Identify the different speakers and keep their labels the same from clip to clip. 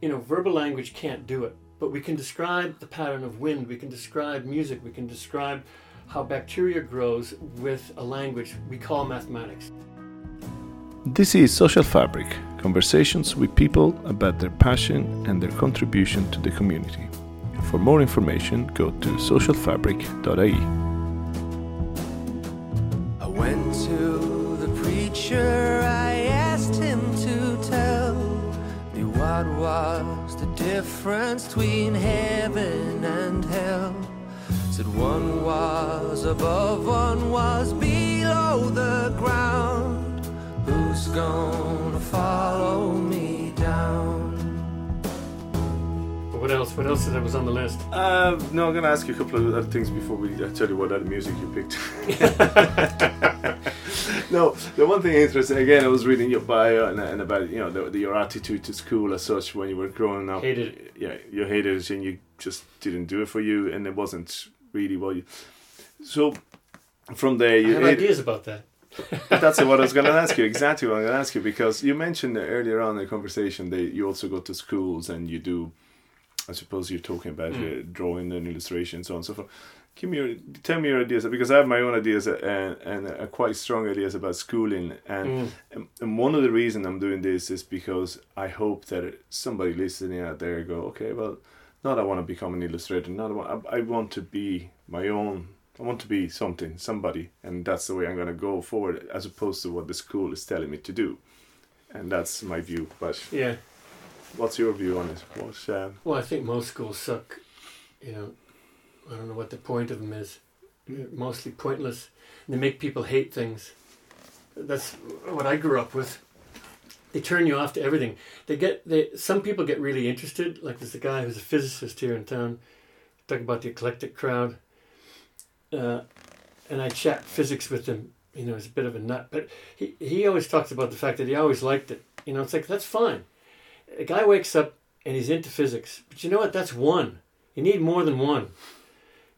Speaker 1: you know, verbal language can't do it, but we can describe the pattern of wind, we can describe music, we can describe how bacteria grows with a language we call mathematics.
Speaker 2: This is Social Fabric conversations with people about their passion and their contribution to the community. For more information, go to socialfabric.ie.
Speaker 3: difference between heaven and hell. Said one was above, one was below the ground. Who's gonna follow me down?
Speaker 1: But what else? What else that was on the list?
Speaker 2: Uh, no, I'm going to ask you a couple of other things before we uh, tell you what other music you picked. no, the one thing interesting, again, I was reading your bio and, and about, you know, the, the, your attitude to school as such when you were growing up.
Speaker 1: Hated it.
Speaker 2: Yeah, you hated it and you just didn't do it for you and it wasn't really what you... So, from there, you...
Speaker 1: I ideas about that.
Speaker 2: that's what I was going to ask you. Exactly what I'm going to ask you because you mentioned earlier on in the conversation that you also go to schools and you do. I suppose you're talking about
Speaker 1: Mm.
Speaker 2: uh, drawing and illustration, and so on and so forth. Give me your, tell me your ideas because I have my own ideas uh, and uh, quite strong ideas about schooling. And,
Speaker 1: Mm.
Speaker 2: and and one of the reasons I'm doing this is because I hope that somebody listening out there go, okay, well, not I want to become an illustrator, not I want, I, I want to be my own I want to be something, somebody, and that's the way I'm gonna go forward, as opposed to what the school is telling me to do, and that's my view. But
Speaker 1: Yeah.
Speaker 2: what's your view on it? What? Uh,
Speaker 1: Well, I think most schools suck. You know, I don't know what the point of them is. They're mostly pointless. They make people hate things. That's what I grew up with. They turn you off to everything. They get they. Some people get really interested. Like there's a guy who's a physicist here in town. Talk about the eclectic crowd. Uh, and I chat physics with him. You know, he's a bit of a nut, but he he always talks about the fact that he always liked it. You know, it's like that's fine. A guy wakes up and he's into physics. But you know what? That's one. You need more than one.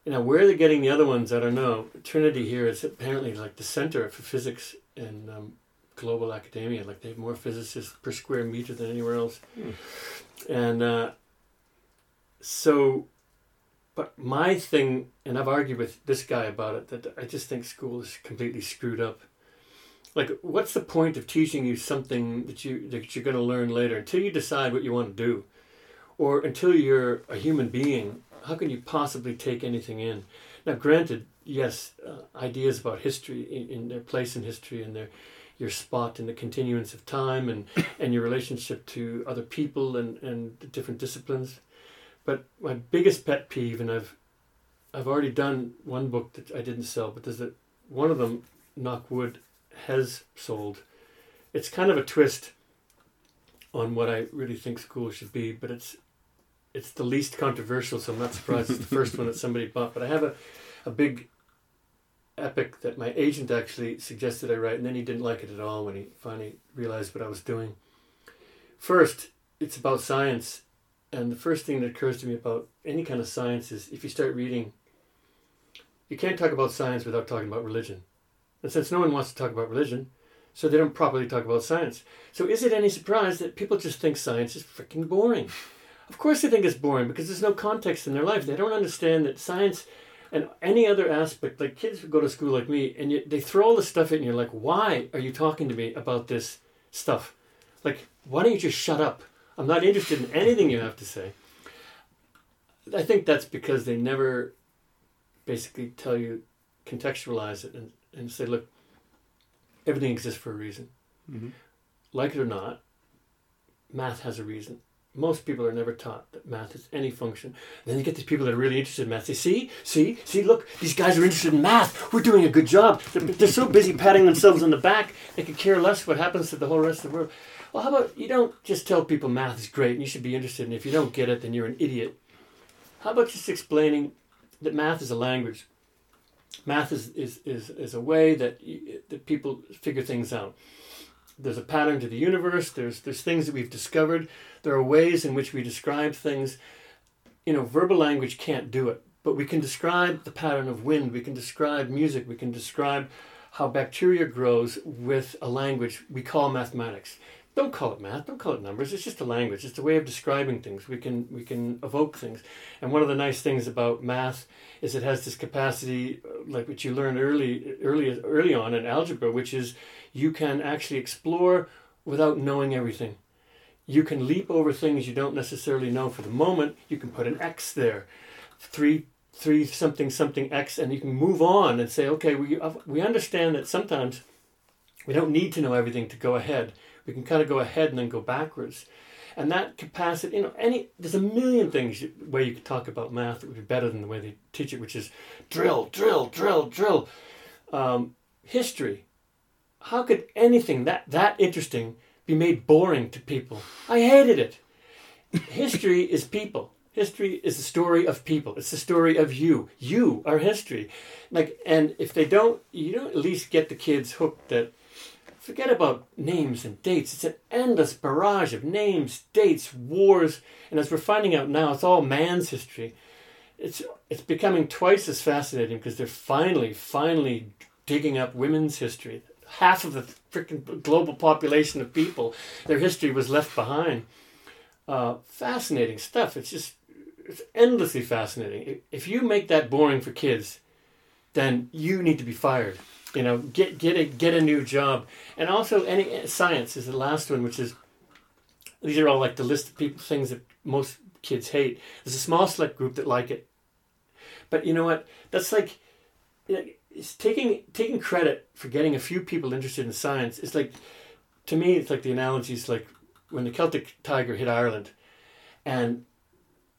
Speaker 1: You know, where they're getting the other ones, I don't know. Trinity here is apparently like the center for physics in um, global academia. Like they have more physicists per square meter than anywhere else.
Speaker 2: Hmm.
Speaker 1: And uh, so, but my thing, and I've argued with this guy about it, that I just think school is completely screwed up like what's the point of teaching you something that you that you're going to learn later until you decide what you want to do or until you're a human being how can you possibly take anything in now granted yes uh, ideas about history in, in their place in history and their your spot in the continuance of time and and your relationship to other people and and the different disciplines but my biggest pet peeve and i've i've already done one book that i didn't sell but there's a one of them knock wood has sold. It's kind of a twist on what I really think school should be, but it's it's the least controversial, so I'm not surprised it's the first one that somebody bought. But I have a, a big epic that my agent actually suggested I write, and then he didn't like it at all when he finally realized what I was doing. First, it's about science, and the first thing that occurs to me about any kind of science is if you start reading, you can't talk about science without talking about religion. And since no one wants to talk about religion, so they don't properly talk about science. So is it any surprise that people just think science is freaking boring? Of course they think it's boring because there's no context in their life. They don't understand that science and any other aspect, like kids who go to school like me, and you, they throw all this stuff in, and you're like, why are you talking to me about this stuff? Like, why don't you just shut up? I'm not interested in anything you have to say. I think that's because they never basically tell you, contextualize it, and, and say, look, everything exists for a reason.
Speaker 2: Mhm.
Speaker 1: Like it or not, math has a reason. Most people are never taught that math has any function. then you get these people that are really interested in math. They see, see, see, look, these guys are interested in math. We're doing a good job. They're, they're so busy patting themselves on the back, they could care less what happens to the whole rest of the world. Well, how about you don't just tell people math is great and you should be interested, and if you don't get it, then you're an idiot. How about just explaining that math is a language? Math is, is, is, is a way that, y- that people figure things out there's a pattern to the universe there's there's things that we've discovered. There are ways in which we describe things. You know verbal language can't do it but we can describe the pattern of wind we can describe music we can describe how bacteria grows with a language we call mathematics don't call it math, don't call it numbers. It's just a language. It's a way of describing things. We can we can evoke things. And one of the nice things about math is it has this capacity, uh, like what you learned early early early on in algebra, which is you can actually explore without knowing everything. You can leap over things you don't necessarily know for the moment. You can put an X there, three three something something X, and you can move on and say, okay, we we understand that sometimes we don't need to know everything to go ahead we can kind of go ahead and then go backwards. And that capacity, you know, any there's a million things where you could talk about math that would be better than the way they teach it, which is drill, drill, drill, drill. Um, history. How could anything that that interesting be made boring to people? I hated it. history is people. History is the story of people. It's the story of you. You are history. Like, and if they don't, you don't at least get the kids hooked that Forget about names and dates. It's an endless barrage of names, dates, wars, and as we're finding out now, it's all man's history. It's it's becoming twice as fascinating because they're finally, finally digging up women's history. Half of the freaking global population of people, their history was left behind. Uh, fascinating stuff. It's just it's endlessly fascinating. If you make that boring for kids, then you need to be fired you know get get a get a new job. And also any science is the last one which is these are all like the list of people things that most kids hate. There's a small select group that like it. But you know what? That's like it's taking taking credit for getting a few people interested in science it's like to me it's like the analogy is like when the celtic tiger hit ireland and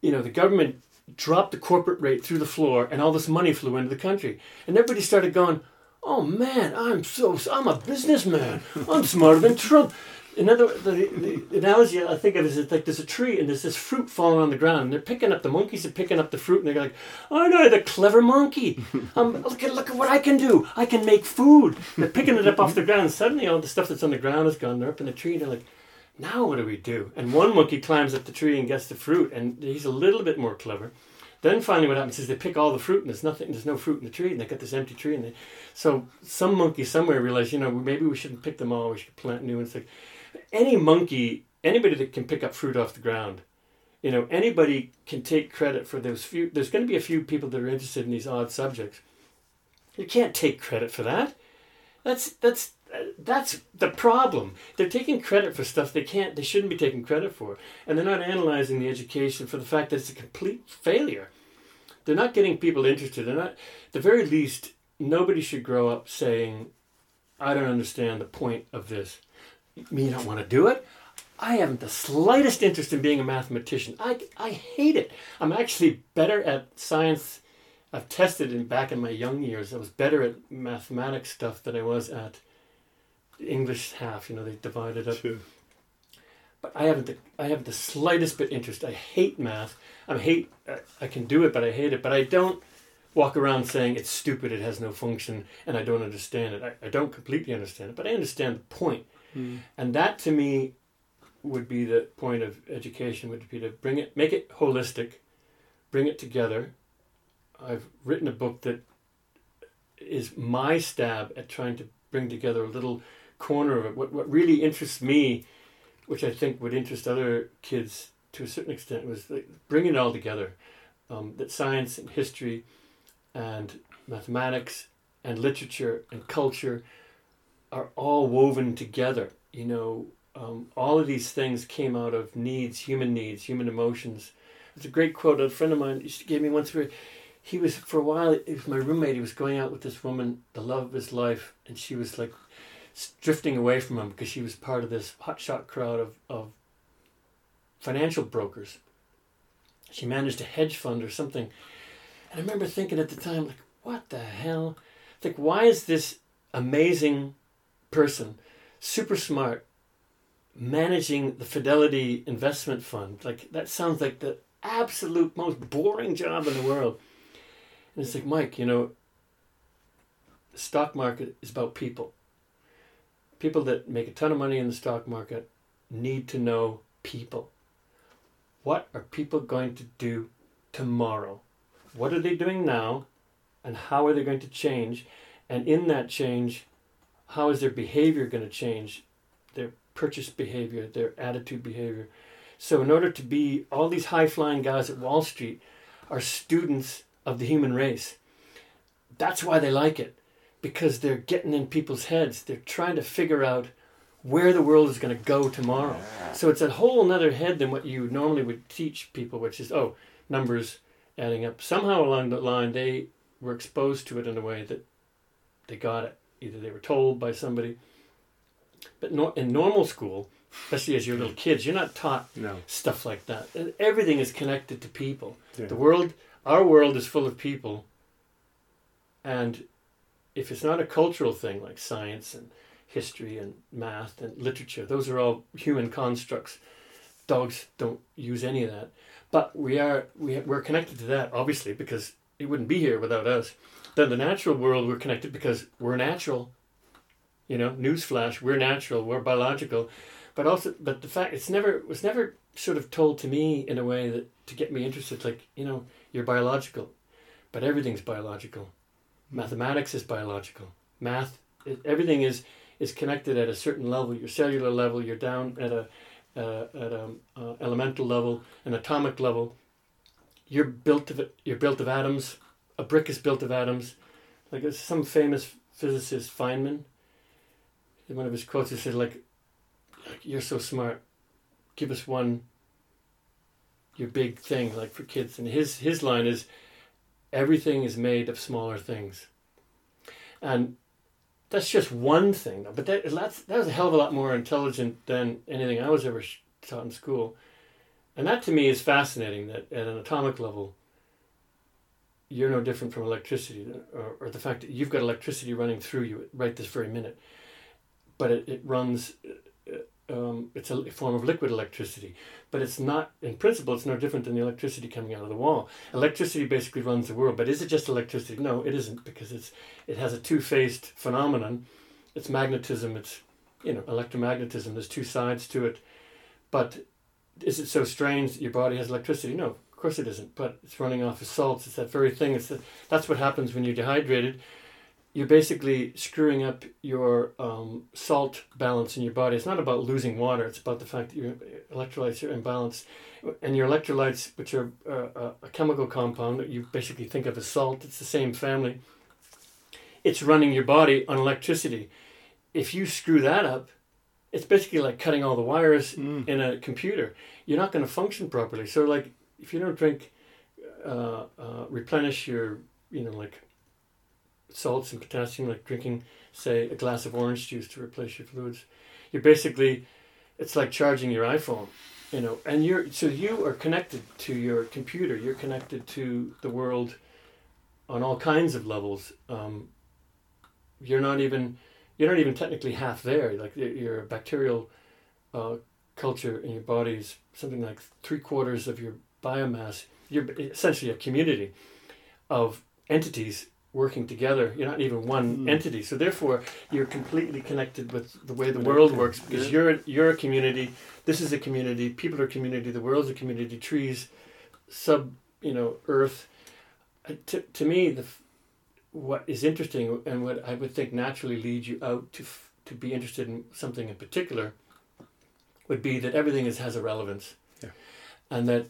Speaker 1: you know the government dropped the corporate rate through the floor and all this money flew into the country. And everybody started going oh man, I'm so, I'm a businessman. I'm smarter than Trump. Another the, the analogy I think of is it's like there's a tree and there's this fruit falling on the ground and they're picking up the monkeys are picking up the fruit and they're like, oh no, the clever monkey. Um, look at look at what I can do. I can make food. They're picking it up off the ground. Suddenly all the stuff that's on the ground is gone. They're up in the tree and they're like, now what do we do? And one monkey climbs up the tree and gets the fruit and he's a little bit more clever. Then finally, what happens is they pick all the fruit, and there's nothing. There's no fruit in the tree, and they got this empty tree. And they, so some monkey somewhere realized, you know, maybe we shouldn't pick them all. We should plant new ones. Like any monkey, anybody that can pick up fruit off the ground, you know, anybody can take credit for those few. There's going to be a few people that are interested in these odd subjects. You can't take credit for that. That's that's that's the problem. They're taking credit for stuff they can't, they shouldn't be taking credit for, and they're not analyzing the education for the fact that it's a complete failure. They're not getting people interested. They're not, the very least, nobody should grow up saying, "I don't understand the point of this." Me, don't want to do it. I haven't the slightest interest in being a mathematician. I, I hate it. I'm actually better at science. I've tested in back in my young years. I was better at mathematics stuff than I was at English half. You know, they divided it up. True. But I haven't. The, I have the slightest bit interest. I hate math. I hate. I can do it, but I hate it. But I don't walk around saying it's stupid. It has no function, and I don't understand it. I, I don't completely understand it, but I understand the point. Mm. And that to me would be the point of education. Would be to bring it, make it holistic, bring it together. I've written a book that is my stab at trying to bring together a little corner of it. What what really interests me, which I think would interest other kids to a certain extent, was like bringing it all together. Um, that science and history, and mathematics and literature and culture are all woven together. You know, um, all of these things came out of needs, human needs, human emotions. It's a great quote a friend of mine gave me once where he was for a while. It was my roommate. He was going out with this woman, the love of his life, and she was like drifting away from him because she was part of this hotshot crowd of, of financial brokers. She managed a hedge fund or something. And I remember thinking at the time, like, what the hell? Like, why is this amazing person, super smart, managing the Fidelity Investment Fund? Like, that sounds like the absolute most boring job in the world. And it's like, Mike, you know, the stock market is about people people that make a ton of money in the stock market need to know people. What are people going to do tomorrow? What are they doing now? And how are they going to change? And in that change, how is their behavior going to change? Their purchase behavior, their attitude behavior. So, in order to be all these high flying guys at Wall Street are students of the human race. That's why they like it, because they're getting in people's heads. They're trying to figure out where the world is going to go tomorrow. So, it's a whole other head than what you normally would teach people, which is, oh, numbers adding up. Somehow along the line, they were exposed to it in a way that they got it. Either they were told by somebody. But no, in normal school, especially as you're little kids, you're not taught
Speaker 2: No.
Speaker 1: stuff like that. Everything is connected to people.
Speaker 2: Yeah.
Speaker 1: The world, our world is full of people. And if it's not a cultural thing like science and history and math and literature, those are all human constructs. Dogs don't use any of that. But we are we, we're connected to that obviously because it wouldn't be here without us. Then the natural world we're connected because we're natural. You know, newsflash, we're natural, we're biological. But also but the fact it's never it was never sort of told to me in a way that to get me interested like, you know, you're biological. But everything's biological. Mathematics is biological. Math it, everything is is connected at a certain level, your cellular level, you're down at a uh, at a uh, elemental level, an atomic level. You're built of you're built of atoms. A brick is built of atoms. Like some famous physicist Feynman. In one of his quotes, he said, "Like, you're so smart. Give us one. Your big thing, like for kids." And his his line is, "Everything is made of smaller things." And that's just one thing. But that, that's, that was a hell of a lot more intelligent than anything I was ever taught in school. And that to me is fascinating that at an atomic level, you're no different from electricity, or, or the fact that you've got electricity running through you right this very minute. But it, it runs, um, it's a form of liquid electricity. But it's not, in principle, it's no different than the electricity coming out of the wall. Electricity basically runs the world. But is it just electricity? No, it isn't, because it's it has a two-faced phenomenon. It's magnetism. It's you know electromagnetism. There's two sides to it. But is it so strange that your body has electricity? No, of course it isn't. But it's running off of salts. It's that very thing. It's the, that's what happens when you're dehydrated. You're basically screwing up your um, salt balance in your body. It's not about losing water. It's about the fact that your electrolytes are imbalanced, and your electrolytes, which are uh, a chemical compound that you basically think of as salt. It's the same family it's running your body on electricity. If you screw that up, it's basically like cutting all the wires
Speaker 2: Mm.
Speaker 1: in a computer. You're not going to function properly. So, like, if you don't drink, uh, uh, replenish your, you know, like salts and potassium, like drinking, say, a glass of orange juice to replace your fluids, you're basically, it's like charging your iPhone, you know, and you're, so you are connected to your computer, you're connected to the world on all kinds of levels. Um, you're not even you're not even technically half there. Like your- bacterial uh, culture in your body is something like three quarters of your biomass. You're essentially a community of entities working together. You're not even one
Speaker 2: Mm.
Speaker 1: entity. So therefore, you're completely connected with the way the world works because
Speaker 2: yeah.
Speaker 1: you're you're a community. This is a community. People are a community. The world's a community. Trees, sub, you know, Earth. Uh, To, to me, the what is interesting and what I would think naturally leads you out to f- to be interested in something in particular would be that everything is has a relevance,
Speaker 2: Yeah.
Speaker 1: and that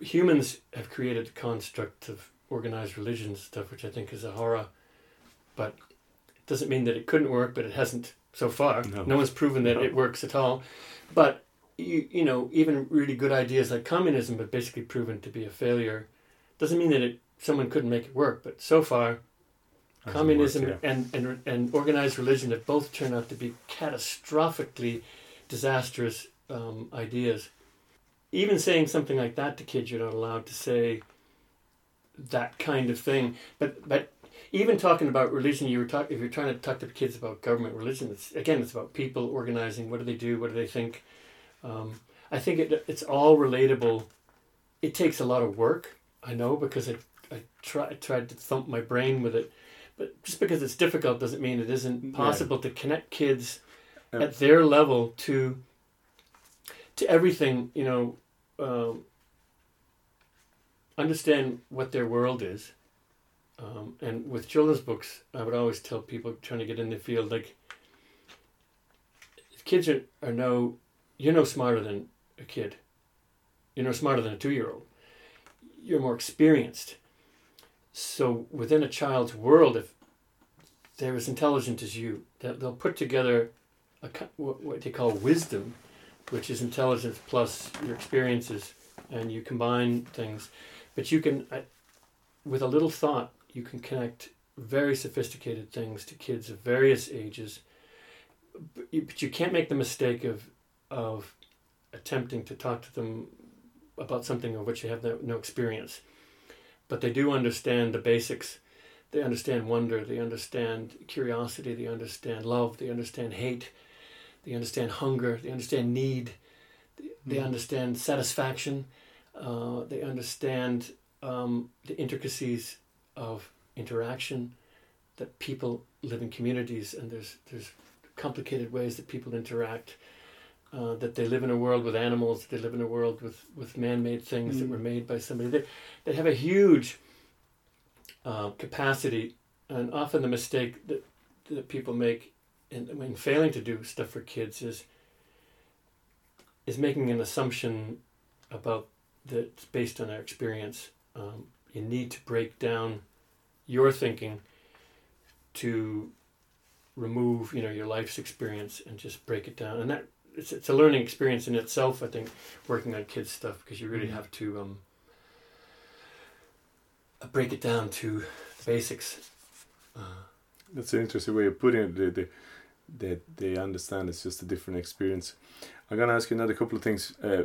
Speaker 1: humans have created a construct of organized religion stuff, which I think is a horror, but it doesn't mean that it couldn't work, but it hasn't so far.
Speaker 2: No.
Speaker 1: one's proven that
Speaker 2: No.
Speaker 1: it works at all, but. You, you know even really good ideas like communism have basically proven to be a failure doesn't mean that it someone couldn't make it work but so far
Speaker 2: Hasn't
Speaker 1: communism
Speaker 2: worked, yeah.
Speaker 1: and, and and organized religion have both turned out to be catastrophically disastrous um, ideas. Even saying something like that to kids, you're not allowed to say that kind of thing. But but even talking about religion, you were talk if you're trying to talk to kids about government religion, it's again it's about people organizing. What do they do? What do they think? Um, I think it, it's all relatable. It takes a lot of work, I know, because I I try, tried to thump my brain with it. But just because it's difficult doesn't mean it isn't possible to connect kids at their level to to everything. You know, um, understand what their world is. Um, and with children's books, I would always tell people trying to get in the field like kids are, are no, you're no smarter than a kid. You're no smarter than a two year old. You're more experienced. So within a child's world, if they're as intelligent as you, they'll, put together a, what they call wisdom, which is intelligence plus your experiences, and you combine things. But you can, I- with a little thought, you can connect very sophisticated things to kids of various ages. But you, but you can't make the mistake of of attempting to talk to them about something of which they have no, no experience. But they do understand the basics. They understand wonder. They understand curiosity. They understand love. They understand hate. They understand hunger. They understand need. They, they
Speaker 2: Mhm.
Speaker 1: understand satisfaction. Uh, they understand um, the intricacies of interaction. That people live in communities, and there's there's complicated ways that people interact. Uh, that they live in a world with animals. They live in a world with, with man-made things that
Speaker 2: Mm.
Speaker 1: were made by somebody. They, they have a huge uh, capacity, and often the mistake that that people make in when failing to do stuff for kids is is making an assumption about that's based on their experience. Um, you need to break down your thinking to remove you know your life's experience and just break it down and that it's, it's a learning experience in itself i think working on kids stuff because you really
Speaker 2: Mhm.
Speaker 1: have to um, uh, break it down to the basics uh,
Speaker 2: That's an interesting way of putting it. They, they, they, they understand it's just a different experience. I'm gonna ask you another couple of things. Uh,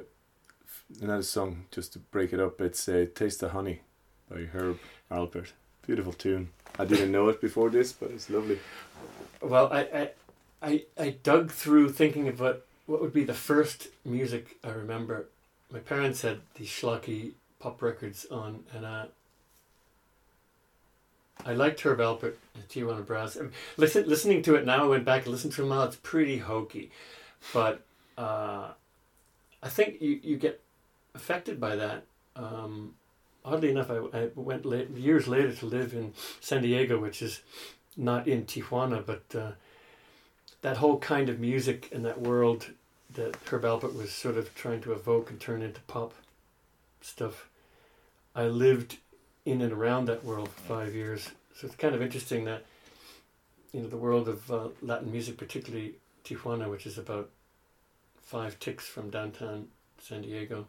Speaker 2: another song just to break it up. It's uh, "Taste the Honey" by Herb Alpert. Beautiful tune. I didn't know it before this, but it's lovely.
Speaker 1: well I, I i i dug through thinking of what what would be the first music i remember my parents had these schlocky pop records on and uh I liked Herb Alpert Tijuana Brass. Um, Listen, listening to it now, I went back and listened to it now. It's pretty hokey, but uh, I think you, you get affected by that. Um, oddly enough, I, I went late, years later to live in San Diego, which is not in Tijuana, but uh, that whole kind of music and that world that Herb Alpert was sort of trying to evoke and turn into pop stuff. I lived in and around that world for five years, so it's kind of interesting that you know the world of uh, Latin music, particularly Tijuana, which is about five ticks from downtown San Diego.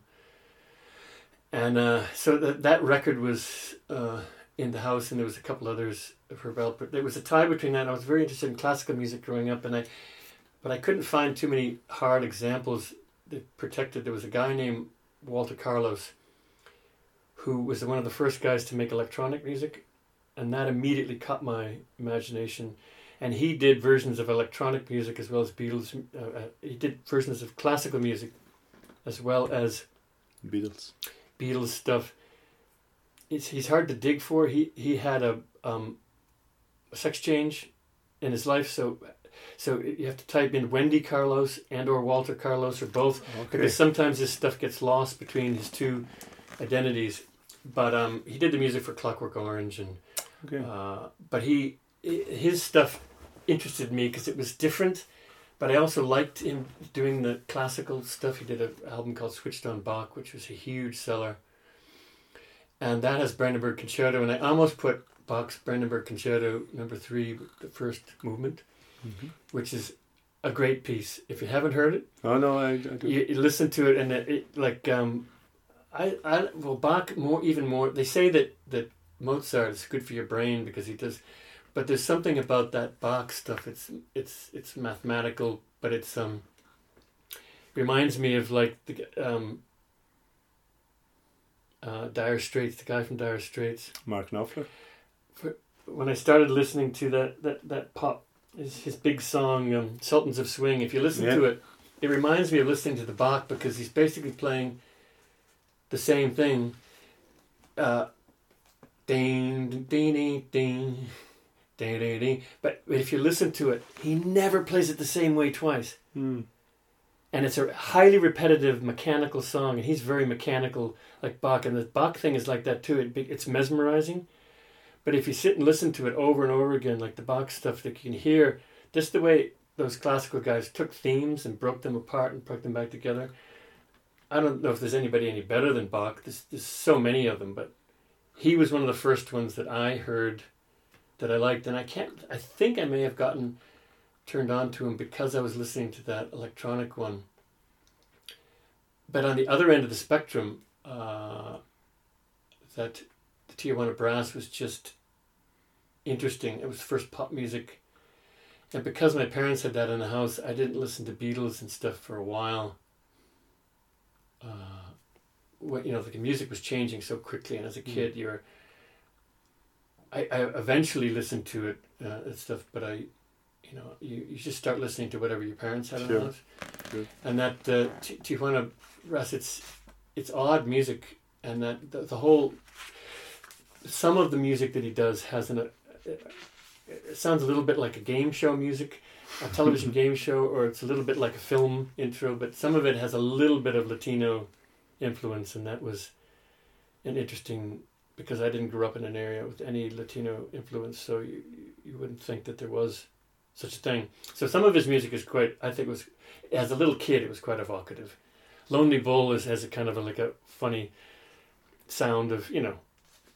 Speaker 1: And uh, so that that record was uh, in the house, and there was a couple others of Herb Alpert. There was a tie between that. I was very interested in classical music growing up, and I, but I couldn't find too many hard examples that protected. There was a guy named Walter Carlos, who was one of the first guys to make electronic music, and that immediately caught my imagination. And he did versions of electronic music as well as Beatles. Uh, uh, he did versions of classical music, as well as
Speaker 2: Beatles.
Speaker 1: Beatles stuff. It's, he's hard to dig for. He he had a um, a sex change in his life, so so you have to type in Wendy Carlos and or Walter Carlos or both
Speaker 2: Okay.
Speaker 1: because sometimes this stuff gets lost between his two identities. But um, he did the music for Clockwork Orange, and
Speaker 2: Okay.
Speaker 1: uh, but he his stuff interested me because it was different. But I also liked him doing the classical stuff. He did an album called Switched on Bach, which was a huge seller. And that has Brandenburg Concerto, and I almost put Bach's Brandenburg Concerto number three, the first movement,
Speaker 2: Mhm.
Speaker 1: which is a great piece. If you haven't heard it,
Speaker 2: Oh no, I, I do.
Speaker 1: you, you listen to it and it, it like um I, I well Bach more even more they say that that Mozart is good for your brain because he does but there's something about that Bach stuff it's it's it's mathematical but it's um reminds me of like the um uh, Dire Straits the guy from Dire Straits
Speaker 2: Mark Knopfler.
Speaker 1: when I started listening to that that that pop his, his big song um, Sultans of Swing if you listen
Speaker 2: Yeah.
Speaker 1: to it it reminds me of listening to the Bach because he's basically playing the same thing uh ding ding ding ding ding ding ding ding but if you listen to it he never plays it the same way twice
Speaker 2: Hmm.
Speaker 1: and it's a highly repetitive mechanical song and he's very mechanical like bach and the bach thing is like that too it, it's mesmerizing but if you sit and listen to it over and over again like the bach stuff that you can hear just the way those classical guys took themes and broke them apart and put them back together. I don't know if there's anybody any better than Bach. There's, there's so many of them, but he was one of the first ones that I heard that I liked, and I can't. I think I may have gotten turned on to him because I was listening to that electronic one. But on the other end of the spectrum, uh, that the Tijuana Brass was just interesting. It was first pop music. And because my parents had that in the house, I didn't listen to Beatles and stuff for a while. Uh, what you know, the music was changing so quickly, and as a kid, you're. I, I eventually listened to it uh, and stuff, but I, you know, you, you just start listening to whatever your parents had in
Speaker 2: Sure.
Speaker 1: the house,
Speaker 2: Sure.
Speaker 1: and that uh, Ti- Tijuana Brass, it's it's odd music, and that the, the whole. Some of the music that he does has an. Uh, it sounds a little bit like a game show music, a television game show, or it's a little bit like a film intro. But some of it has a little bit of Latino influence, and that was an interesting because I didn't grow up in an area with any Latino influence, so you you wouldn't think that there was such a thing. So some of his music is quite. I think was as a little kid, it was quite evocative. Lonely Bull is has a kind of a, like a funny sound of you know,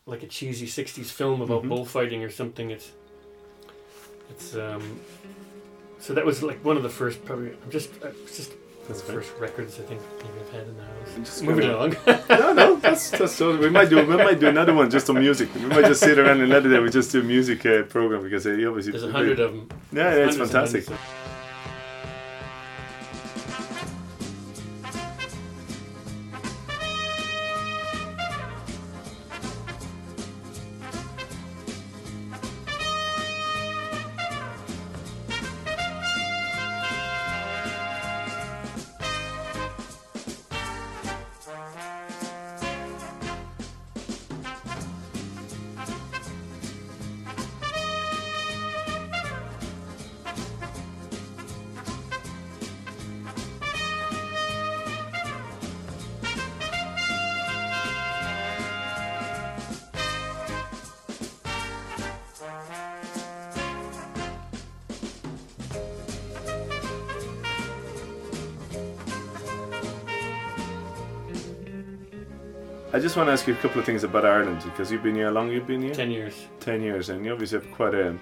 Speaker 1: like a cheesy '60s film about
Speaker 2: Mhm.
Speaker 1: bullfighting or something. It's it's um. So that was like one of the first probably. I'm just it's just
Speaker 2: That's
Speaker 1: the first records I think I've had in the house.
Speaker 2: Just
Speaker 1: Moving along.
Speaker 2: no, no, that's that's so. We might do we might do another one just on music. We might just sit around another day. We just do a music uh, program because uh, obviously
Speaker 1: There's a hundred of them.
Speaker 2: Yeah, yeah, it's fantastic. I just want to ask you a couple of things about Ireland because you've been here. How long you've been here?
Speaker 1: Ten years.
Speaker 2: Ten years, and you obviously have quite a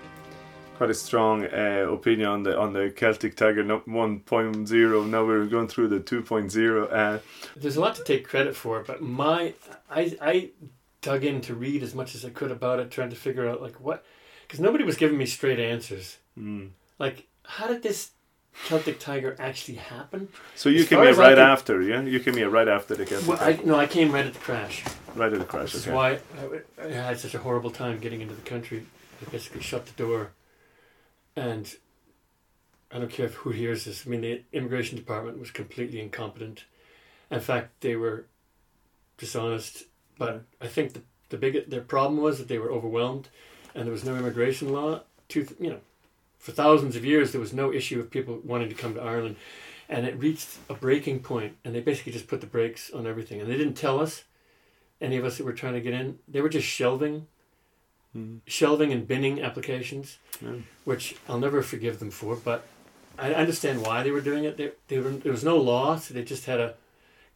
Speaker 2: quite a strong uh, opinion on the on the Celtic Tiger no- 1.0. Now we're going through the 2.0. Uh,
Speaker 1: There's a lot to take credit for, but my I I dug in to read as much as I could about it, trying to figure out like what because nobody was giving me straight answers.
Speaker 2: mm.
Speaker 1: Like, how did this Celtic Tiger actually happened.
Speaker 2: So you
Speaker 1: As
Speaker 2: came here right after, yeah? You came here right after the Celtic
Speaker 1: Well, I, no, I came right at the crash.
Speaker 2: right at the crash.
Speaker 1: This is
Speaker 2: Okay.
Speaker 1: why I, I had such a horrible time getting into the country. They basically shut the door, and I don't care if who hears this. I mean, the immigration department was completely incompetent. In fact, they were dishonest. But I think the the big their problem was that they were overwhelmed, and there was no immigration law. To you know, for thousands of years there was no issue of people wanting to come to Ireland, and it reached a breaking point, and they basically just put the brakes on everything, and they didn't tell us any of us that were trying to get in. They were just shelving,
Speaker 2: Mm.
Speaker 1: shelving and binning applications,
Speaker 2: Yeah.
Speaker 1: which I'll never forgive them for. But I understand why they were doing it. They, they were, there was no law, so they just had a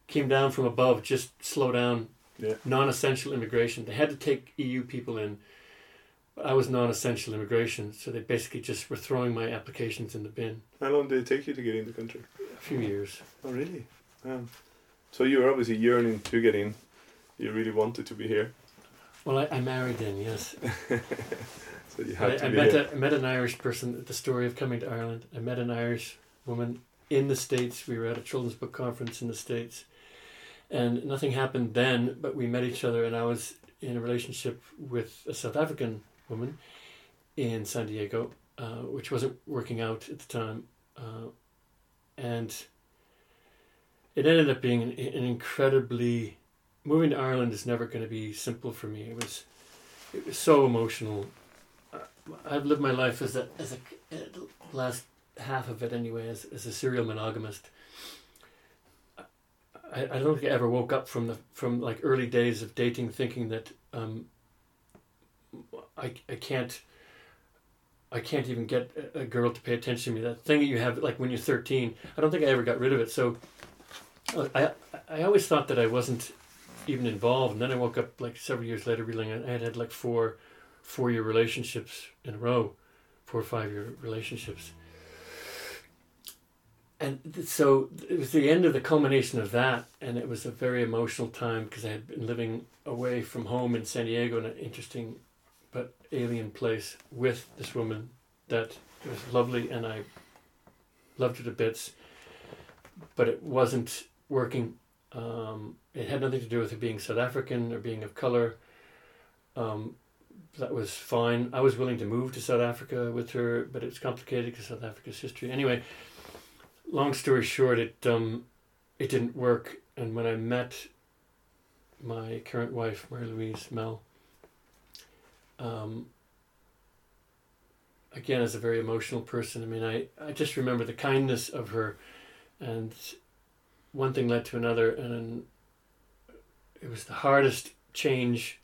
Speaker 1: came down from above. Just slow down
Speaker 2: Yeah.
Speaker 1: non-essential immigration. They had to take EU people in. But I was non-essential immigration, so they basically just were throwing my applications in the bin.
Speaker 2: How long did it take you to get in the country?
Speaker 1: A few years.
Speaker 2: Oh, really? Wow. So you were obviously yearning to get in. You really wanted to be here.
Speaker 1: Well, I, I married in, yes.
Speaker 2: So you had
Speaker 1: I,
Speaker 2: to
Speaker 1: I
Speaker 2: be
Speaker 1: met a, I met an Irish person. The story of coming to Ireland. I met an Irish woman in the states. We were at a children's book conference in the states, and nothing happened then. But we met each other, and I was in a relationship with a South African woman in San Diego, uh, which wasn't working out at the time, uh, and it ended up being an, an incredibly. Moving to Ireland is never going to be simple for me. It was, it was so emotional. I've lived my life as a as a uh, last half of it anyway as, as a serial monogamist. I, I don't think I ever woke up from the from like early days of dating thinking that um, I I can't I can't even get a- girl to pay attention to me. That thing that you have, like when you're 13, I don't think I ever got rid of it. So I, I always thought that I wasn't even involved. And then I woke up like several years later realizing I had had like four four year relationships in a row, four or five year relationships. And so it was the end of the culmination of that, and it was a very emotional time because I had been living away from home in San Diego in an interesting but alien place with this woman that was lovely, and I loved her to bits, but it wasn't working. Um, it had nothing to do with her being South African or being of color. Um, that was fine. I was willing to move to South Africa with her, but it's complicated because South Africa's history. Anyway, long story short, it um, it didn't work. And when I met my current wife, Mary Louise Mel, um, again as a very emotional person, I mean, I, I just remember the kindness of her, and one thing led to another, and it was the hardest change.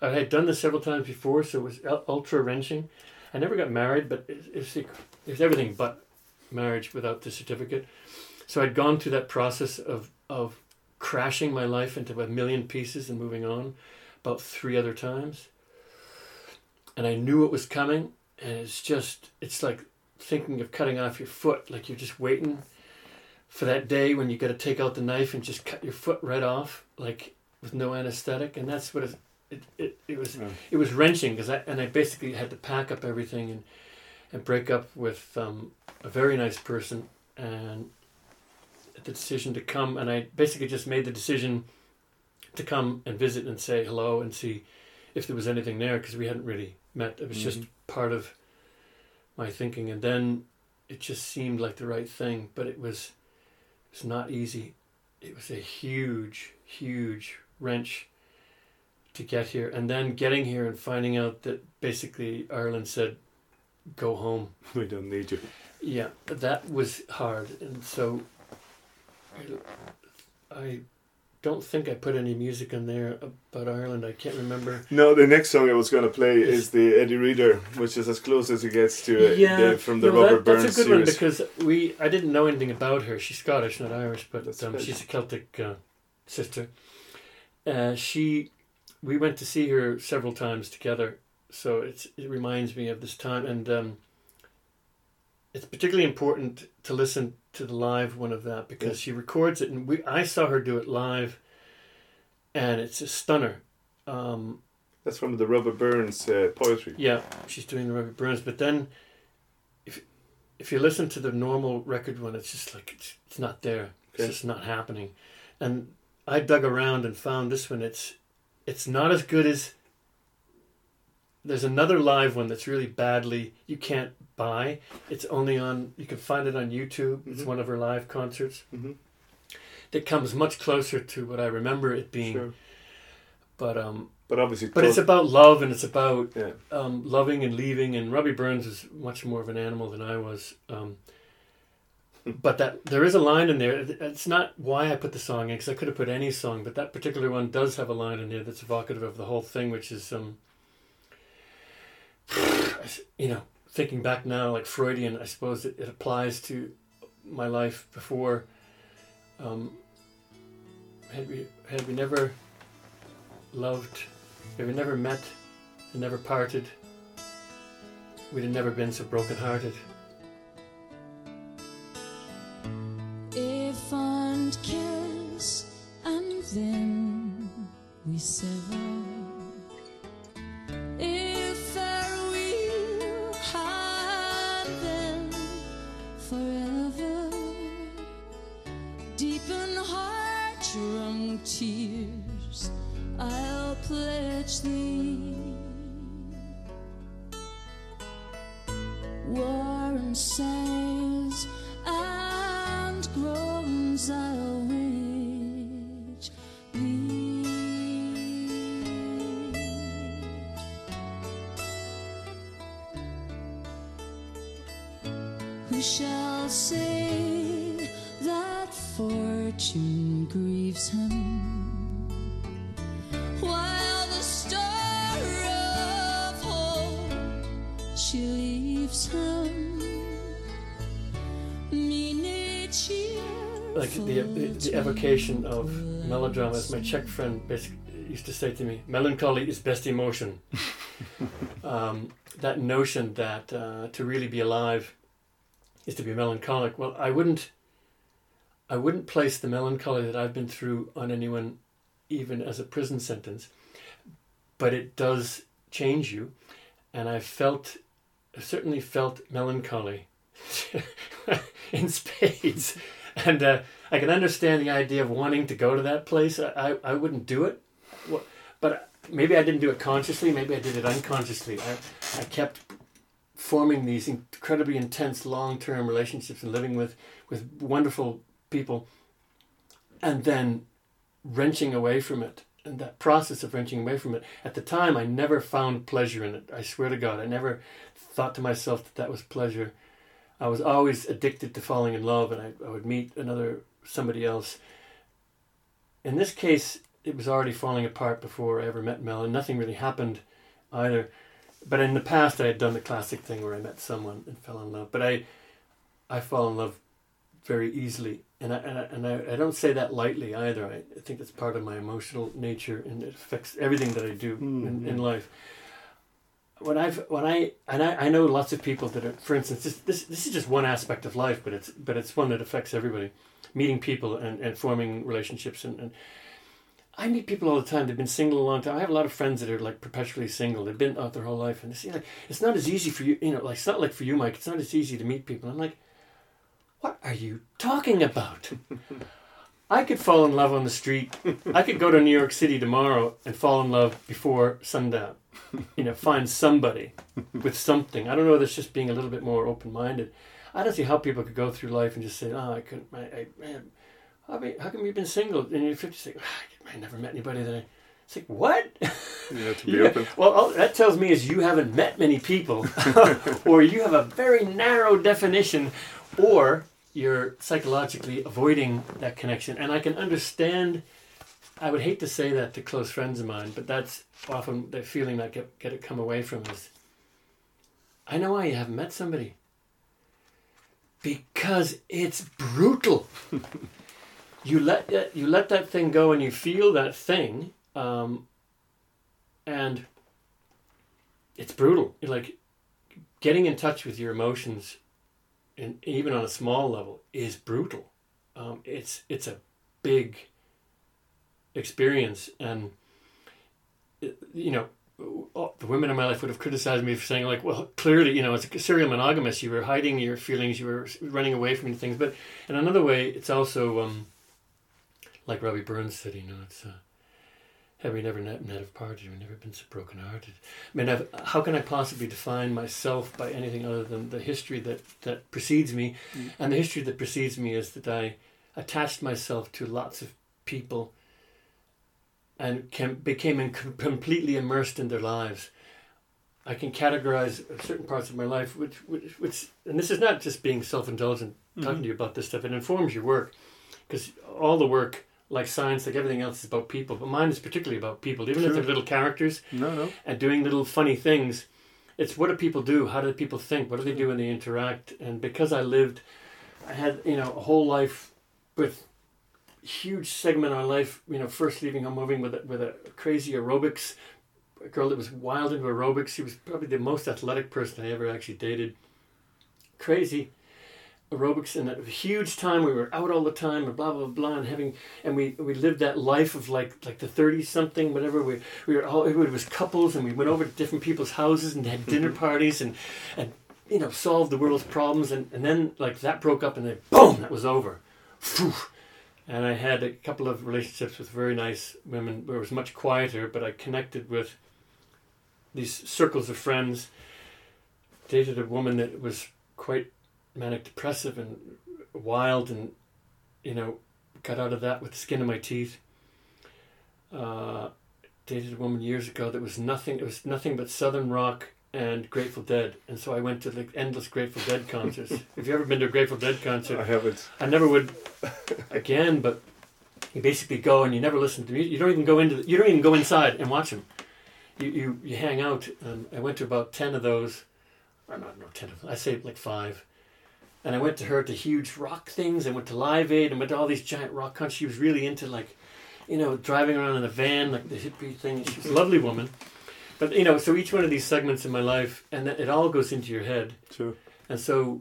Speaker 1: I had done this several times before, so it was ultra wrenching. I never got married, but it, it's, it was everything but marriage without the certificate. So I'd gone through that process of of crashing my life into a million pieces and moving on about three other times. And I knew it was coming, and it's just it's like thinking of cutting off your foot, like you're just waiting for that day when you got to take out the knife and just cut your foot right off, like with no anesthetic, and that's what it it, it, it was
Speaker 2: Yeah.
Speaker 1: it was wrenching because I and I basically had to pack up everything and and break up with um, a very nice person and the decision to come and I basically just made the decision to come and visit and say hello and see if there was anything there because we hadn't really met. It was just
Speaker 2: Mhm.
Speaker 1: part of my thinking. And then it just seemed like the right thing but it was it was not easy. It was a huge huge wrench to get here. And then getting here and finding out that basically Ireland said go home.
Speaker 2: We don't need you.
Speaker 1: yeah, that was hard, and so I don't think I put any music in there about Ireland. I can't remember.
Speaker 2: No, the next song I was going to play is the Eddie Reader, which is as close as it gets to uh, the, from the
Speaker 1: no,
Speaker 2: Robert
Speaker 1: that,
Speaker 2: Burns
Speaker 1: that's a good one because we I didn't know anything about her. She's Scottish, not Irish, but um, she's a Celtic uh, sister. Uh, she, we went to see her several times together, so it's it reminds me of this time, and um, it's particularly important to listen to the live one of that because she records it, and we I saw her do it live, and it's a stunner. Um,
Speaker 2: That's from the Robert Burns uh, poetry.
Speaker 1: yeah, she's doing the Robert Burns, but then if if you listen to the normal record one, it's just like it's, it's not there. It's just not happening. And I dug around and found this one. It's it's not as good as. There's another live one that's really badly you can't buy. It's only on you can find it on YouTube. It's
Speaker 2: Mhm.
Speaker 1: one of her live concerts.
Speaker 2: Mm-hmm.
Speaker 1: That comes much closer to what I remember it being.
Speaker 2: Sure.
Speaker 1: But um,
Speaker 2: But obviously,
Speaker 1: but it's about love and it's about
Speaker 2: yeah.
Speaker 1: um, loving and leaving. And Robbie Burns is much more of an animal than I was. Um, but that there is a line in there. It's not why I put the song in because I could have put any song, but that particular one does have a line in there that's evocative of the whole thing, which is, um, you know, thinking back now, like Freudian. I suppose it, it applies to my life before. Um, had we had we never loved, had we never met, and never parted, we'd have never been so broken-hearted.
Speaker 4: Of
Speaker 1: melodrama, as my Czech friend used to say to me, melancholy is best emotion. um, that notion that uh, to really be alive is to be melancholic. Well, I wouldn't, I wouldn't place the melancholy that I've been through on anyone, even as a prison sentence. But it does change you, and I felt, I certainly felt melancholy in spades and uh, I can understand the idea of wanting to go to that place. I, I, I wouldn't do it, but maybe I didn't do it consciously. Maybe I did it unconsciously. I, I kept forming these incredibly intense long-term relationships and living with with wonderful people, and then wrenching away from it. And that process of wrenching away from it. At the time, I never found pleasure in it. I swear to God, I never thought to myself that that was pleasure. I was always addicted to falling in love, and I, I would meet another somebody else. In this case, it was already falling apart before I ever met Mel, and nothing really happened either. But in the past, I had done the classic thing where I met someone and fell in love. But I, I fall in love very easily, and I and I, and I, I don't say that lightly either. I, I think that's part of my emotional nature, and it affects everything that I do in, hmm, in life when I've when I and I, I know lots of people that are for instance this, this this is just one aspect of life but it's but it's one that affects everybody meeting people and, and forming relationships and, and I meet people all the time they've been single a long time I have a lot of friends that are like perpetually single they've been out their whole life and they it's like it's not as easy for you you know like it's not like for you Mike it's not as easy to meet people I'm like what are you talking about I could fall in love on the street I could go to New York City tomorrow and fall in love before sundown you know, find somebody with something. I don't know. That's just being a little bit more open minded. I don't see how people could go through life and just say, "Oh, I couldn't." I, I man, how, be, how come you've been single and you're fifty? Say, oh, I never met anybody that I. It's like what?
Speaker 2: Have to be
Speaker 1: Yeah.
Speaker 2: open.
Speaker 1: Well, all that tells me is you haven't met many people, or you have a very narrow definition, or you're psychologically avoiding that connection. And I can understand. I would hate to say that to close friends of mine, but that's often the feeling that get get it come away from is. I know why you haven't met somebody. Because it's brutal. you let that you let that thing go and you feel that thing, um, and it's brutal. Like getting in touch with your emotions, and even on a small level, is brutal. Um, it's it's a big experience, and you know, all- the women in my life would have criticized me for saying like, well, clearly, you know, as a serial monogamous, you were hiding your feelings, you were running away from things. But in another way, it's also um, like Robbie Burns said, you know, it's. Uh, have we never met, met have parted? We've never been so broken-hearted. I mean, I've, how can I possibly define myself by anything other than the history that, that precedes me? And the history that precedes me is that I attached myself to lots of people and can, became in, completely immersed in their lives. I can categorize certain parts of my life, which, which, which and this is not just being self-indulgent, talking mm-hmm. to you about this stuff. It informs your work, because all the work, like science, like everything else, is about people. But mine is particularly about people, even if they're little characters
Speaker 2: No, no.
Speaker 1: and doing little funny things. It's what do people do? How do people think? What do they do when they interact? And because I lived, I had you know a whole life with huge segment of our life. You know, first leaving home, moving with a, with a crazy aerobics a girl that was wild into aerobics. She was probably the most athletic person I ever actually dated. Crazy aerobics and a huge time. We were out all the time and blah blah blah and having and we we lived that life of like like the thirty something whatever we we were all it was couples and we went over to different people's houses and had dinner mm-hmm. parties and and you know solved the world's problems and and then like that broke up and then boom that was over. Phew. And I had a couple of relationships with very nice women where it was much quieter, but I connected with these circles of friends. Dated a woman that was quite manic depressive and wild and you know got out of that with the skin of my teeth uh, dated a woman years ago that was nothing it was nothing but southern rock and grateful dead and so i went to like endless grateful dead concerts have you ever been to a grateful dead concert
Speaker 2: I haven't.
Speaker 1: I never would again, but you basically go and you never listen to music. You don't even go into the, you don't even go inside and watch them. You you, you hang out. And I went to about ten of those or not, no, 10 of them, I say like five. And I went to her to huge rock things. I went to Live Aid and went to all these giant rock concerts. She was really into like, you know, driving around in a van, like the hippie thing. She was a lovely woman. But, you know, so each one of these segments in my life, and it all goes into your head.
Speaker 2: Sure.
Speaker 1: And so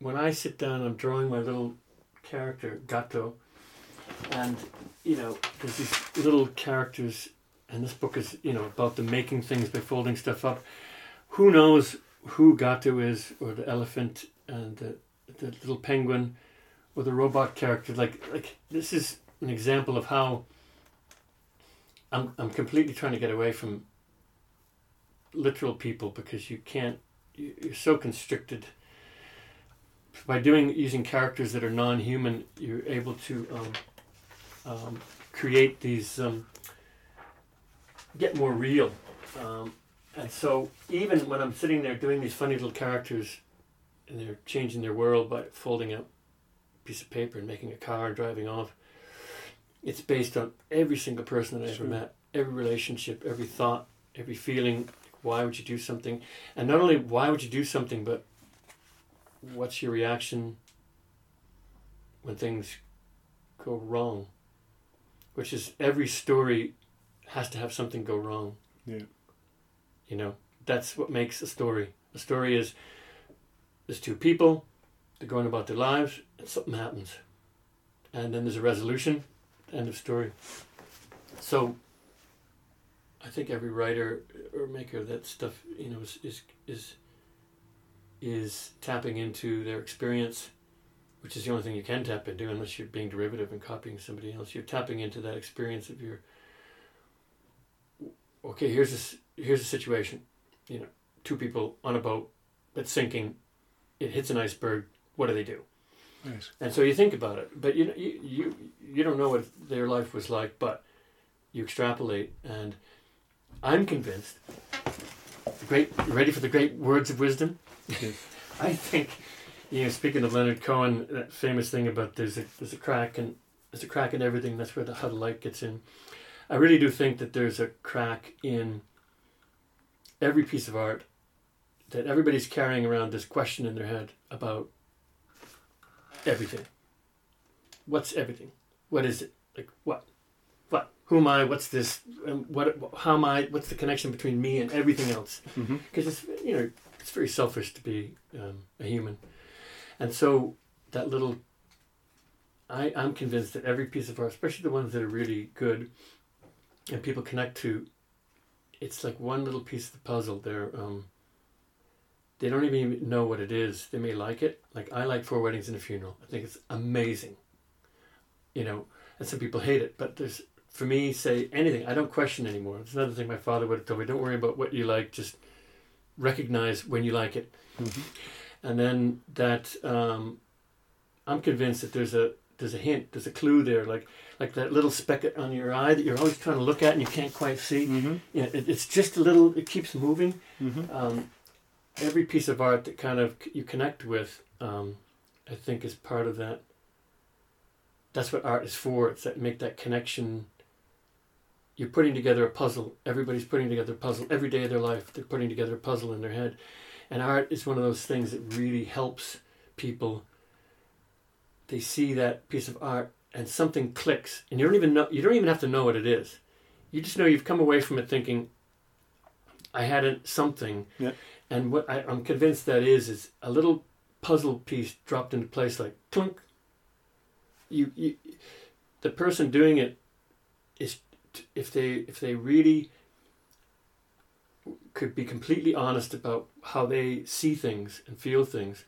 Speaker 1: when I sit down, I'm drawing my little character, Gato, and, you know, there's these little characters, and this book is, you know, about the making things by folding stuff up. Who knows who Gato is, or the elephant, and the, the little penguin, or the robot character? Like, like this is an example of how I'm, I'm completely trying to get away from literal people because you can't you- you're so constricted by doing using characters that are non-human you're able to um, um, create these um, get more real um, and so even when i'm sitting there doing these funny little characters and they're changing their world by folding out a piece of paper and making a car and driving off it's based on every single person that i
Speaker 2: Sure.
Speaker 1: ever met every relationship every thought every feeling why would you do something? And not only why would you do something but what's your reaction when things go wrong? Which is every story has to have something go wrong.
Speaker 2: Yeah.
Speaker 1: you know that's what makes a story. A story is there's two people they're going about their lives and something happens. And then there's a resolution end of story. So I think every writer or maker that stuff, you know, is is is, is tapping into their experience, which is the only thing you can tap into unless you're being derivative and copying somebody else. You're tapping into that experience of your. Okay, here's this. Here's a situation, you know, two people on a boat that's sinking. It hits an iceberg. What do they do?
Speaker 2: Nice.
Speaker 1: And so you think about it, but you you you, you don't know what their life was like, but you extrapolate, and I'm convinced. Great, ready for the great words of wisdom?
Speaker 2: Yes.
Speaker 1: I think, you know, speaking of Leonard Cohen, that famous thing about there's a there's a crack and there's a crack in everything. That's where the the light gets in. I really do think that there's a crack in every piece of art. That everybody's carrying around this question in their head about everything. What's everything? What is it? Like what? Who am I? What's this? What? How am I? What's the connection between me and everything else?
Speaker 2: Mm-hmm.
Speaker 1: because it's you know it's very selfish to be um, a human, and so that little. I I'm convinced that every piece of art, especially the ones that are really good, and people connect to, it's like one little piece of the puzzle. They're um. They don't even know what it is. They may like it. Like I like Four Weddings and a Funeral. I think it's amazing. You know, and some people hate it, but there's for me, say anything. I don't question anymore. It's another thing my father would have told me. Don't worry about what you like. Just recognize when you like it.
Speaker 2: Mm-hmm.
Speaker 1: And then that um, I'm convinced that there's a there's a hint, there's a clue there, like like that little speck on your eye that you're always trying to look at and you can't quite see.
Speaker 2: Mm-hmm.
Speaker 1: You know, it, it's just a little. It keeps moving.
Speaker 2: Mm-hmm.
Speaker 1: Um, every piece of art that kind of you connect with, um, I think, is part of that. That's what art is for. It's that make that connection. You're putting together a puzzle. Everybody's putting together a puzzle every day of their life. They're putting together a puzzle in their head, and art is one of those things that really helps people. They see that piece of art and something clicks, and you don't even know. You don't even have to know what it is. You just know you've come away from it thinking, "I had a, something."
Speaker 2: Yeah.
Speaker 1: And what I, I'm convinced that is is a little puzzle piece dropped into place, like clunk. You, you, the person doing it is if they if they really could be completely honest about how they see things and feel things,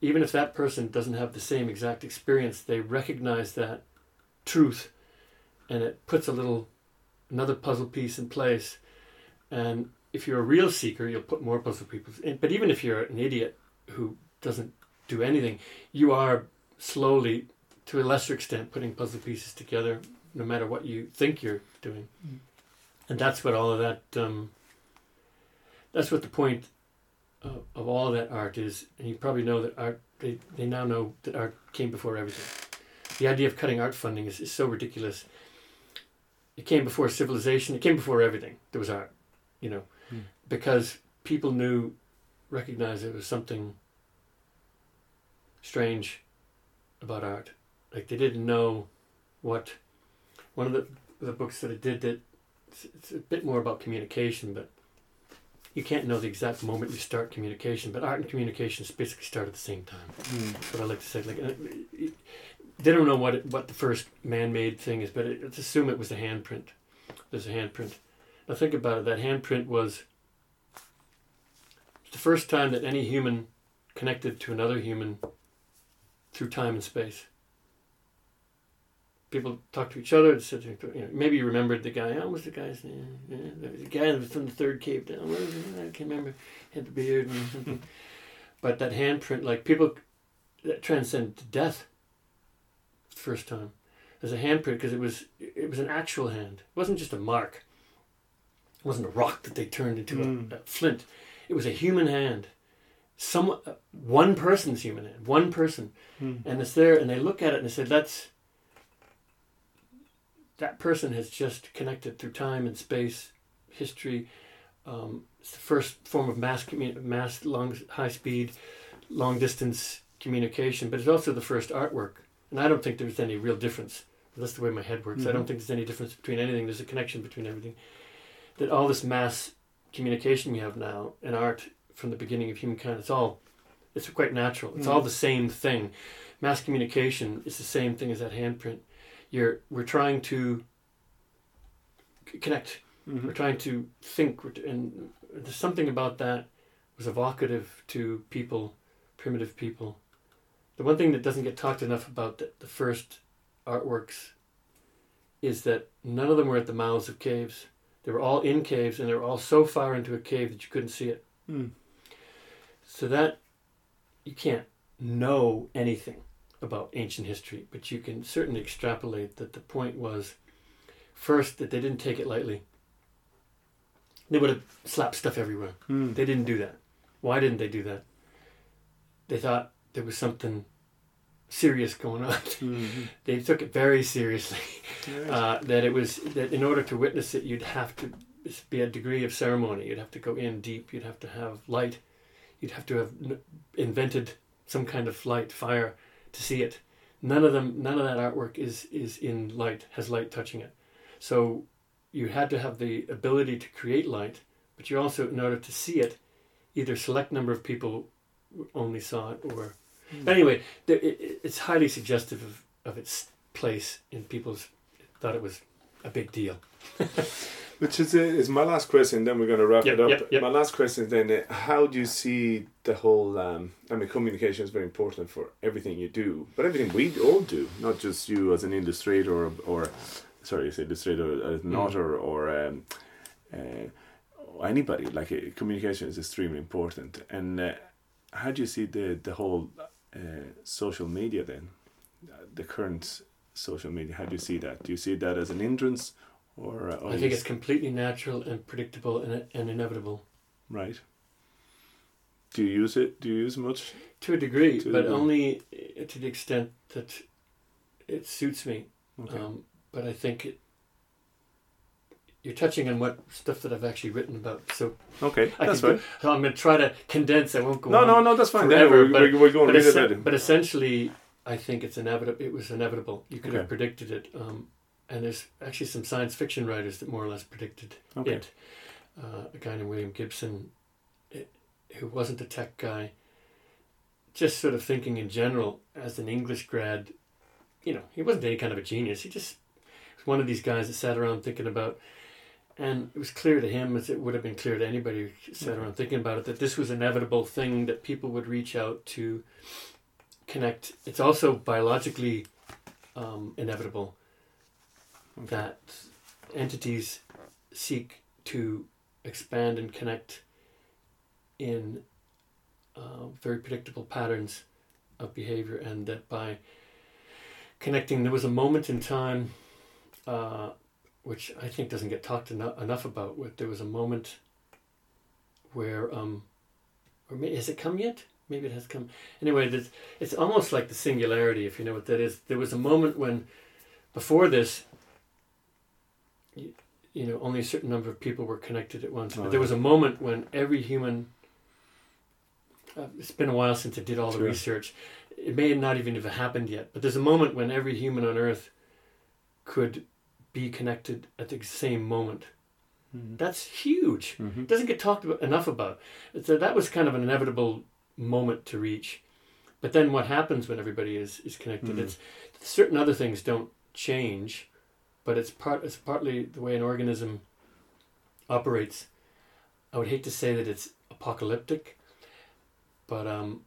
Speaker 1: even if that person doesn't have the same exact experience, they recognize that truth, and it puts a little another puzzle piece in place, and if you're a real seeker, you'll put more puzzle pieces in. But even if you're an idiot who doesn't do anything, you are slowly, to a lesser extent, putting puzzle pieces together, no matter what you think you're doing.
Speaker 2: Mm.
Speaker 1: And that's what all of that. Um, that's what the point of, of all of that art is. And you probably know that art. They they now know that art came before everything. The idea of cutting art funding is, is so ridiculous. It came before civilization. It came before everything. There was art, you know,
Speaker 2: Mm.
Speaker 1: because people knew recognized it was something strange about art. Like they didn't know what one of the the books that I did that it's, it's a bit more about communication, but you can't know the exact moment you start communication. But art and communication basically start at the same time.
Speaker 2: Mm.
Speaker 1: That's what I like to say. Like uh, they don't know what it, what the first man-made thing is, but it, let's assume it was a handprint. There's a handprint. Now think about it. That handprint was the first time that any human connected to another human through time and space. People talk to each other. and said, you know, maybe you remembered the guy. Oh, what was the guy's name? Yeah, the guy that was from the third cave down. What was it? I can't remember. Had the beard and something. but that handprint, like people that transcend death. The first time, as a handprint, because it was it was an actual hand. It wasn't just a mark. It wasn't a rock that they turned into
Speaker 2: Mm.
Speaker 1: a, a flint. It was a human hand. Some uh, one person's human hand, one person,
Speaker 2: Mm.
Speaker 1: and it's there, and they look at it and they said, "That's that person has just connected through time and space, history. Um, it's the first form of mass commu- mass long high speed, long distance communication, but it's also the first artwork. And I don't think there's any real difference. That's the way my head works. I don't
Speaker 2: Mhm.
Speaker 1: think there's any difference between anything. There's a connection between everything. That all this mass communication we have now in art from the beginning of humankind, it's all it's quite natural. It's all
Speaker 2: Mhm.
Speaker 1: the same thing. Mass communication is the same thing as that handprint. You're we're trying to c- connect.
Speaker 2: Mhm.
Speaker 1: We're trying to think, and there's something about that was evocative to people, primitive people. The one thing that doesn't get talked enough about the, the first artworks is that none of them were at the mouths of caves. They were all in caves, and they were all so far into a cave that you couldn't see it.
Speaker 2: Mm.
Speaker 1: So that you can't know anything about ancient history, but you can certainly extrapolate that the point was first that they didn't take it lightly. They would have slapped stuff everywhere.
Speaker 2: Mm.
Speaker 1: They didn't do that. Why didn't they do that? They thought there was something serious going on.
Speaker 2: Mhm.
Speaker 1: they took it very seriously. Uh, that it was that in order to witness it, you'd have to be a degree of ceremony. You'd have to go in deep. You'd have to have light. You'd have to have n- invented some kind of light, fire, to see it. None of them, none of that artwork is is in light, has light touching it. So you had to have the ability to create light, but you also, in order to see it, either select number of people only saw it, or hmm. anyway, it, it- it's highly suggestive of, of its place in people's. Thought it was a big deal.
Speaker 2: Which is, uh, is my last question, then we're going to wrap
Speaker 1: Yep,
Speaker 2: it up.
Speaker 1: yep, yep.
Speaker 2: My last question then, uh, how do you see the whole, um, I mean, communication is very important for everything you do, but everything we all do, not just you as an illustrator or, or sorry, as illustrator, as an
Speaker 1: Mm.
Speaker 2: author or um, uh, or anybody, like uh, communication is extremely important. And uh, how do you see the, the whole uh, social media then, Uh, the current social media, how do you see that? Do you see that as an hindrance or? Uh, or
Speaker 1: I think it's completely natural and predictable and, and inevitable
Speaker 2: Right. Do you use it? Do you use much?
Speaker 1: to a degree,
Speaker 2: To
Speaker 1: but only uh, to the extent that it suits me.
Speaker 2: Okay.
Speaker 1: Um, but I think it, you're touching on what stuff that I've actually written about. So
Speaker 2: okay,
Speaker 1: I
Speaker 2: that's fine.
Speaker 1: Do, so I'm going to try to condense. I won't go
Speaker 2: No,
Speaker 1: on.
Speaker 2: no, no, that's fine.
Speaker 1: forever, but-
Speaker 2: we're, we're, we're going
Speaker 1: but,
Speaker 2: to read it.
Speaker 1: but essentially, I think it's inevitable. It was inevitable. You could
Speaker 2: Okay.
Speaker 1: have predicted it. Um, and there's actually some science fiction writers that more or less predicted
Speaker 2: Okay.
Speaker 1: it. Uh, a guy named William Gibson, eh, who wasn't a tech guy, just sort of thinking in general as an English grad. You know, he wasn't any kind of a genius. He just was one of these guys that sat around thinking about. And it was clear to him, as it would have been clear to anybody who sat around thinking about it, that this was an inevitable thing that people would reach out to connect. It's also biologically um, inevitable. That entities seek to expand and connect in uh, very predictable patterns of behavior, and that by connecting, there was a moment in time, uh, which I think doesn't get talked eno- enough about. Where there was a moment where, um, or may, has it come yet? Maybe it has come. Anyway, it's almost like the singularity, if you know what that is. There was a moment when, before this, you, know, only a certain number of people were connected at once. But there was a moment when every human uh, it's been a while since I did all the
Speaker 2: Sure.
Speaker 1: research. It may not even have happened yet, but there's a moment when every human on Earth could be connected at the same moment.
Speaker 2: Mhm.
Speaker 1: That's huge.
Speaker 2: Mhm.
Speaker 1: It doesn't get talked about enough about. So that was kind of an inevitable moment to reach. But then what happens when everybody is, is connected?
Speaker 2: Mhm.
Speaker 1: It's certain other things don't change, but it's part it's partly the way an organism operates. I would hate to say that it's apocalyptic, but um,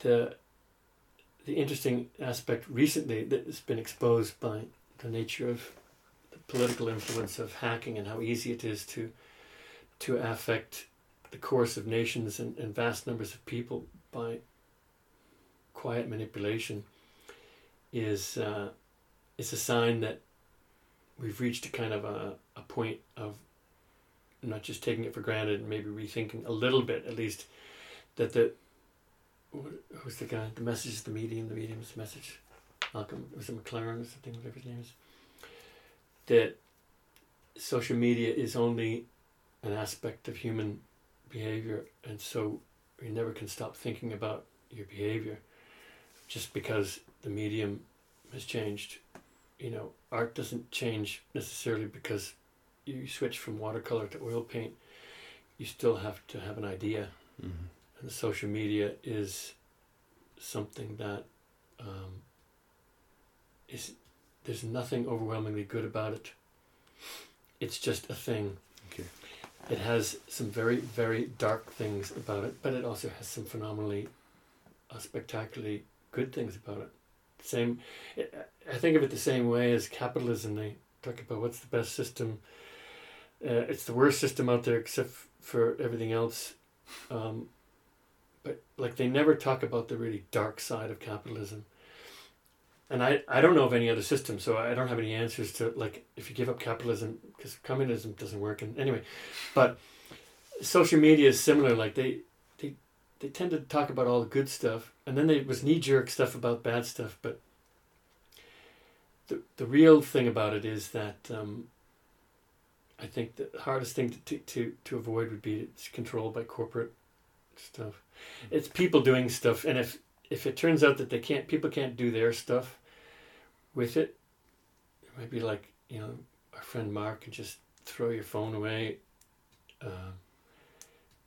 Speaker 1: the the interesting aspect recently that has been exposed by the nature of the political influence of hacking and how easy it is to to affect the course of nations and, and vast numbers of people by quiet manipulation is uh, is a sign that we've reached a kind of a, a point of not just taking it for granted and maybe rethinking a little bit at least that the who's the guy? The message is the medium the medium's message. Malcolm was it McLaren or something whatever his name is? That social media is only an aspect of human behavior and so you never can stop thinking about your behavior just because the medium has changed you know art doesn't change necessarily because you switch from watercolor to oil paint you still have to have an idea
Speaker 2: Mhm.
Speaker 1: and social media is something that um, is there's nothing overwhelmingly good about it it's just a thing
Speaker 2: Okay.
Speaker 1: it has some very very dark things about it but it also has some phenomenally uh, spectacularly good things about it same I- think of it the same way as capitalism. They talk about what's the best system. Uh, it's the worst system out there except for everything else. Um, but like they never talk about the really dark side of capitalism. And I, I don't know of any other system so i don't have any answers to like if you give up capitalism because communism doesn't work. And anyway but social media is similar. Like they they tend to talk about all the good stuff and then there was knee-jerk stuff about bad stuff but the, the real thing about it is that um, I think the hardest thing to, to, to, to avoid would be it's controlled by corporate stuff. It's people doing stuff, and if if it turns out that they can't, people can't do their stuff with it, it might be like you know our friend Mark and just throw your phone away. Uh,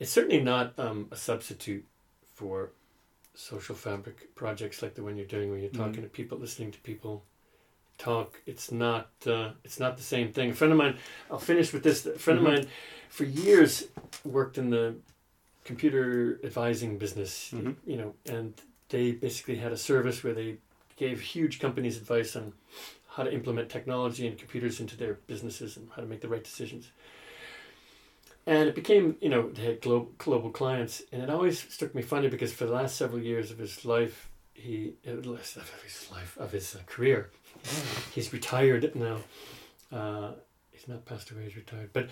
Speaker 1: it's certainly not um, a substitute for social fabric projects like the one you're doing, where you're
Speaker 2: Mhm.
Speaker 1: talking to people, listening to people talk. It's not. Uh, it's not the same thing. A friend of mine. I'll finish with this. A friend
Speaker 2: Mhm.
Speaker 1: of mine, for years, worked in the computer advising business.
Speaker 2: Mhm.
Speaker 1: You know, and they basically had a service where they gave huge companies advice on how to implement technology and computers into their businesses and how to make the right decisions. And it became, you know, they had global, global clients, and it always struck me funny because for the last several years of his life, he uh, of his life of his uh, career, he's retired now. Uh, he's not passed away; he's retired. But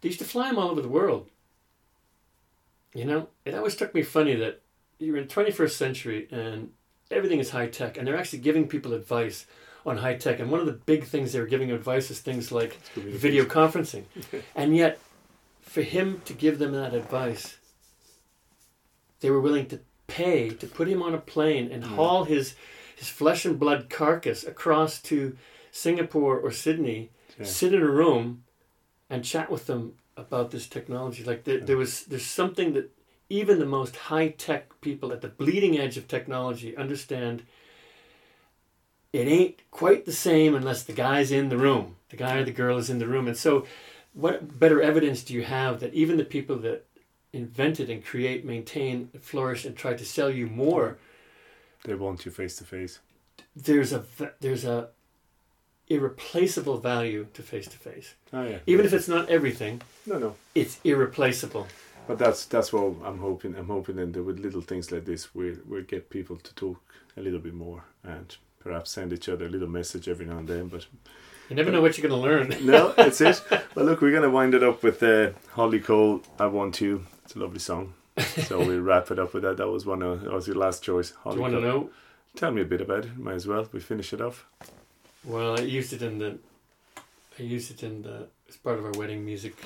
Speaker 1: they used to fly him all over the world. You know, it always struck me funny that you're in 21st century and everything is high tech, and they're actually giving people advice on high tech. And one of the big things they were giving advice is things like video conferencing. and yet, for him to give them that advice, they were willing to pay to put him on a plane and
Speaker 2: Mm.
Speaker 1: haul his his flesh and blood carcass across to Singapore or Sydney,
Speaker 2: Yeah.
Speaker 1: sit in a room, and chat with them about this technology. Like there, there was there's something that even the most high tech people at the bleeding edge of technology understand. It ain't quite the same unless the guy's in the room. The guy or the girl is in the room, and so what better evidence do you have that even the people that invented and create, maintain, flourish, and try to sell you more,
Speaker 2: They want you face to face.
Speaker 1: there's a there's a irreplaceable value to face to face.
Speaker 2: Oh yeah.
Speaker 1: Even if it's not everything,
Speaker 2: no no.
Speaker 1: it's irreplaceable.
Speaker 2: But that's that's what I'm hoping. I'm hoping that with little things like this, we we'll get people to talk a little bit more and perhaps send each other a little message every now and then. But
Speaker 1: You never know what you're going to learn.
Speaker 2: no, that's it. Well, look, we're gonna wind it up with uh, Holly Cole. I want you. It's a lovely song. So we'll wrap it up with that. That was one of that was your last choice.
Speaker 1: Do you want to know?
Speaker 2: Tell me a bit about it. Might as well. We finish it off.
Speaker 1: Well, I used it in the. I used it in the It's part of our wedding music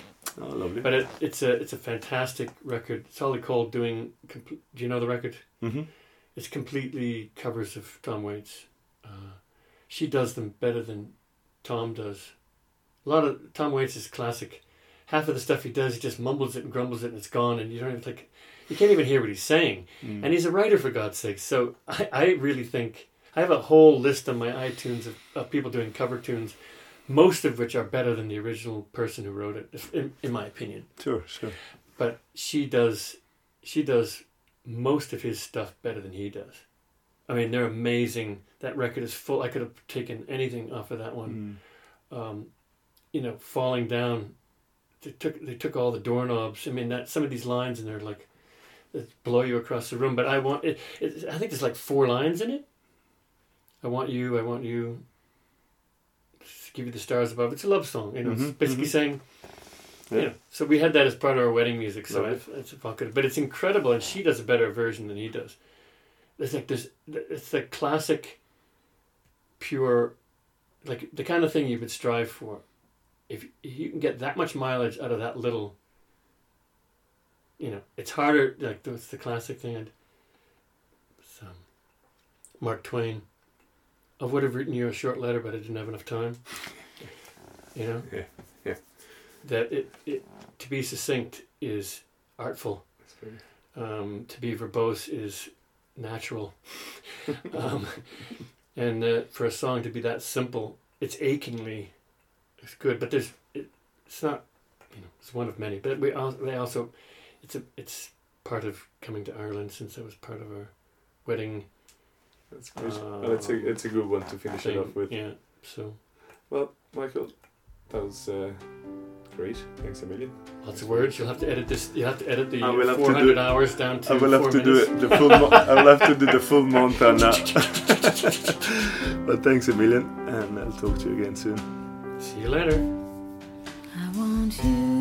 Speaker 2: Oh, lovely.
Speaker 1: But it, it's a it's a fantastic record. Solid Cold doing. Compl- do you know the record?
Speaker 2: Mm-hmm.
Speaker 1: It's completely covers of Tom Waits. Uh, she does them better than Tom does. A lot of Tom Waits is classic. Half of the stuff he does, he just mumbles it and grumbles it, and it's gone, and you don't even like. You can't even hear what he's saying.
Speaker 2: Mm.
Speaker 1: And he's a writer for God's sake. So I, I really think I have a whole list on my iTunes of, of people doing cover tunes, most of which are better than the original person who wrote it, if- in, in my opinion.
Speaker 2: Sure, sure.
Speaker 1: But she does, she does most of his stuff better than he does. I mean, they're amazing. That record is full. I could have taken anything off of that one.
Speaker 2: Mm.
Speaker 1: Um, you know, falling down. They took they took all the doorknobs. I mean, that some of these lines and they're like, that blow you across the room. But I want it, it. I think there's like four lines in it. I want you. I want you. Give you the stars above. It's a love song. You know,
Speaker 2: Mhm,
Speaker 1: it's basically
Speaker 2: mhm.
Speaker 1: saying.
Speaker 2: Yeah.
Speaker 1: You know, so we had that as part of our wedding music. So it's evocative, but it's incredible, and she does a better version than he does. It's like there's, it's the classic, pure, like the kind of thing you would strive for. If you can get that much mileage out of that little, you know, it's harder. Like that's the classic thing. I'd, um, Mark Twain. I would have written you a short letter, but I didn't have enough time. You know.
Speaker 2: Yeah, yeah.
Speaker 1: That it, it to be succinct is artful. Um, to be verbose is natural. um, and uh, for a song to be that simple, it's achingly, it's good. But there's, it, it's not, you know, it's one of many. But we also, they also, it's a, it's part of coming to Ireland since it was part of our wedding
Speaker 2: That's great.
Speaker 1: Uh,
Speaker 2: well, it's a it's a good one to finish it off with.
Speaker 1: Yeah. So
Speaker 2: Well, Michael, that was uh, great. Thanks a million.
Speaker 1: lots of words. You'll have to edit this. You have to edit the
Speaker 2: I will have to
Speaker 1: 400
Speaker 2: do-
Speaker 1: hours down to.
Speaker 2: I will have
Speaker 1: four
Speaker 2: to do it the full. Mo- I will have to do the full month on that. but thanks a million, and I'll talk to you again soon.
Speaker 1: See you later.
Speaker 4: I want you, you,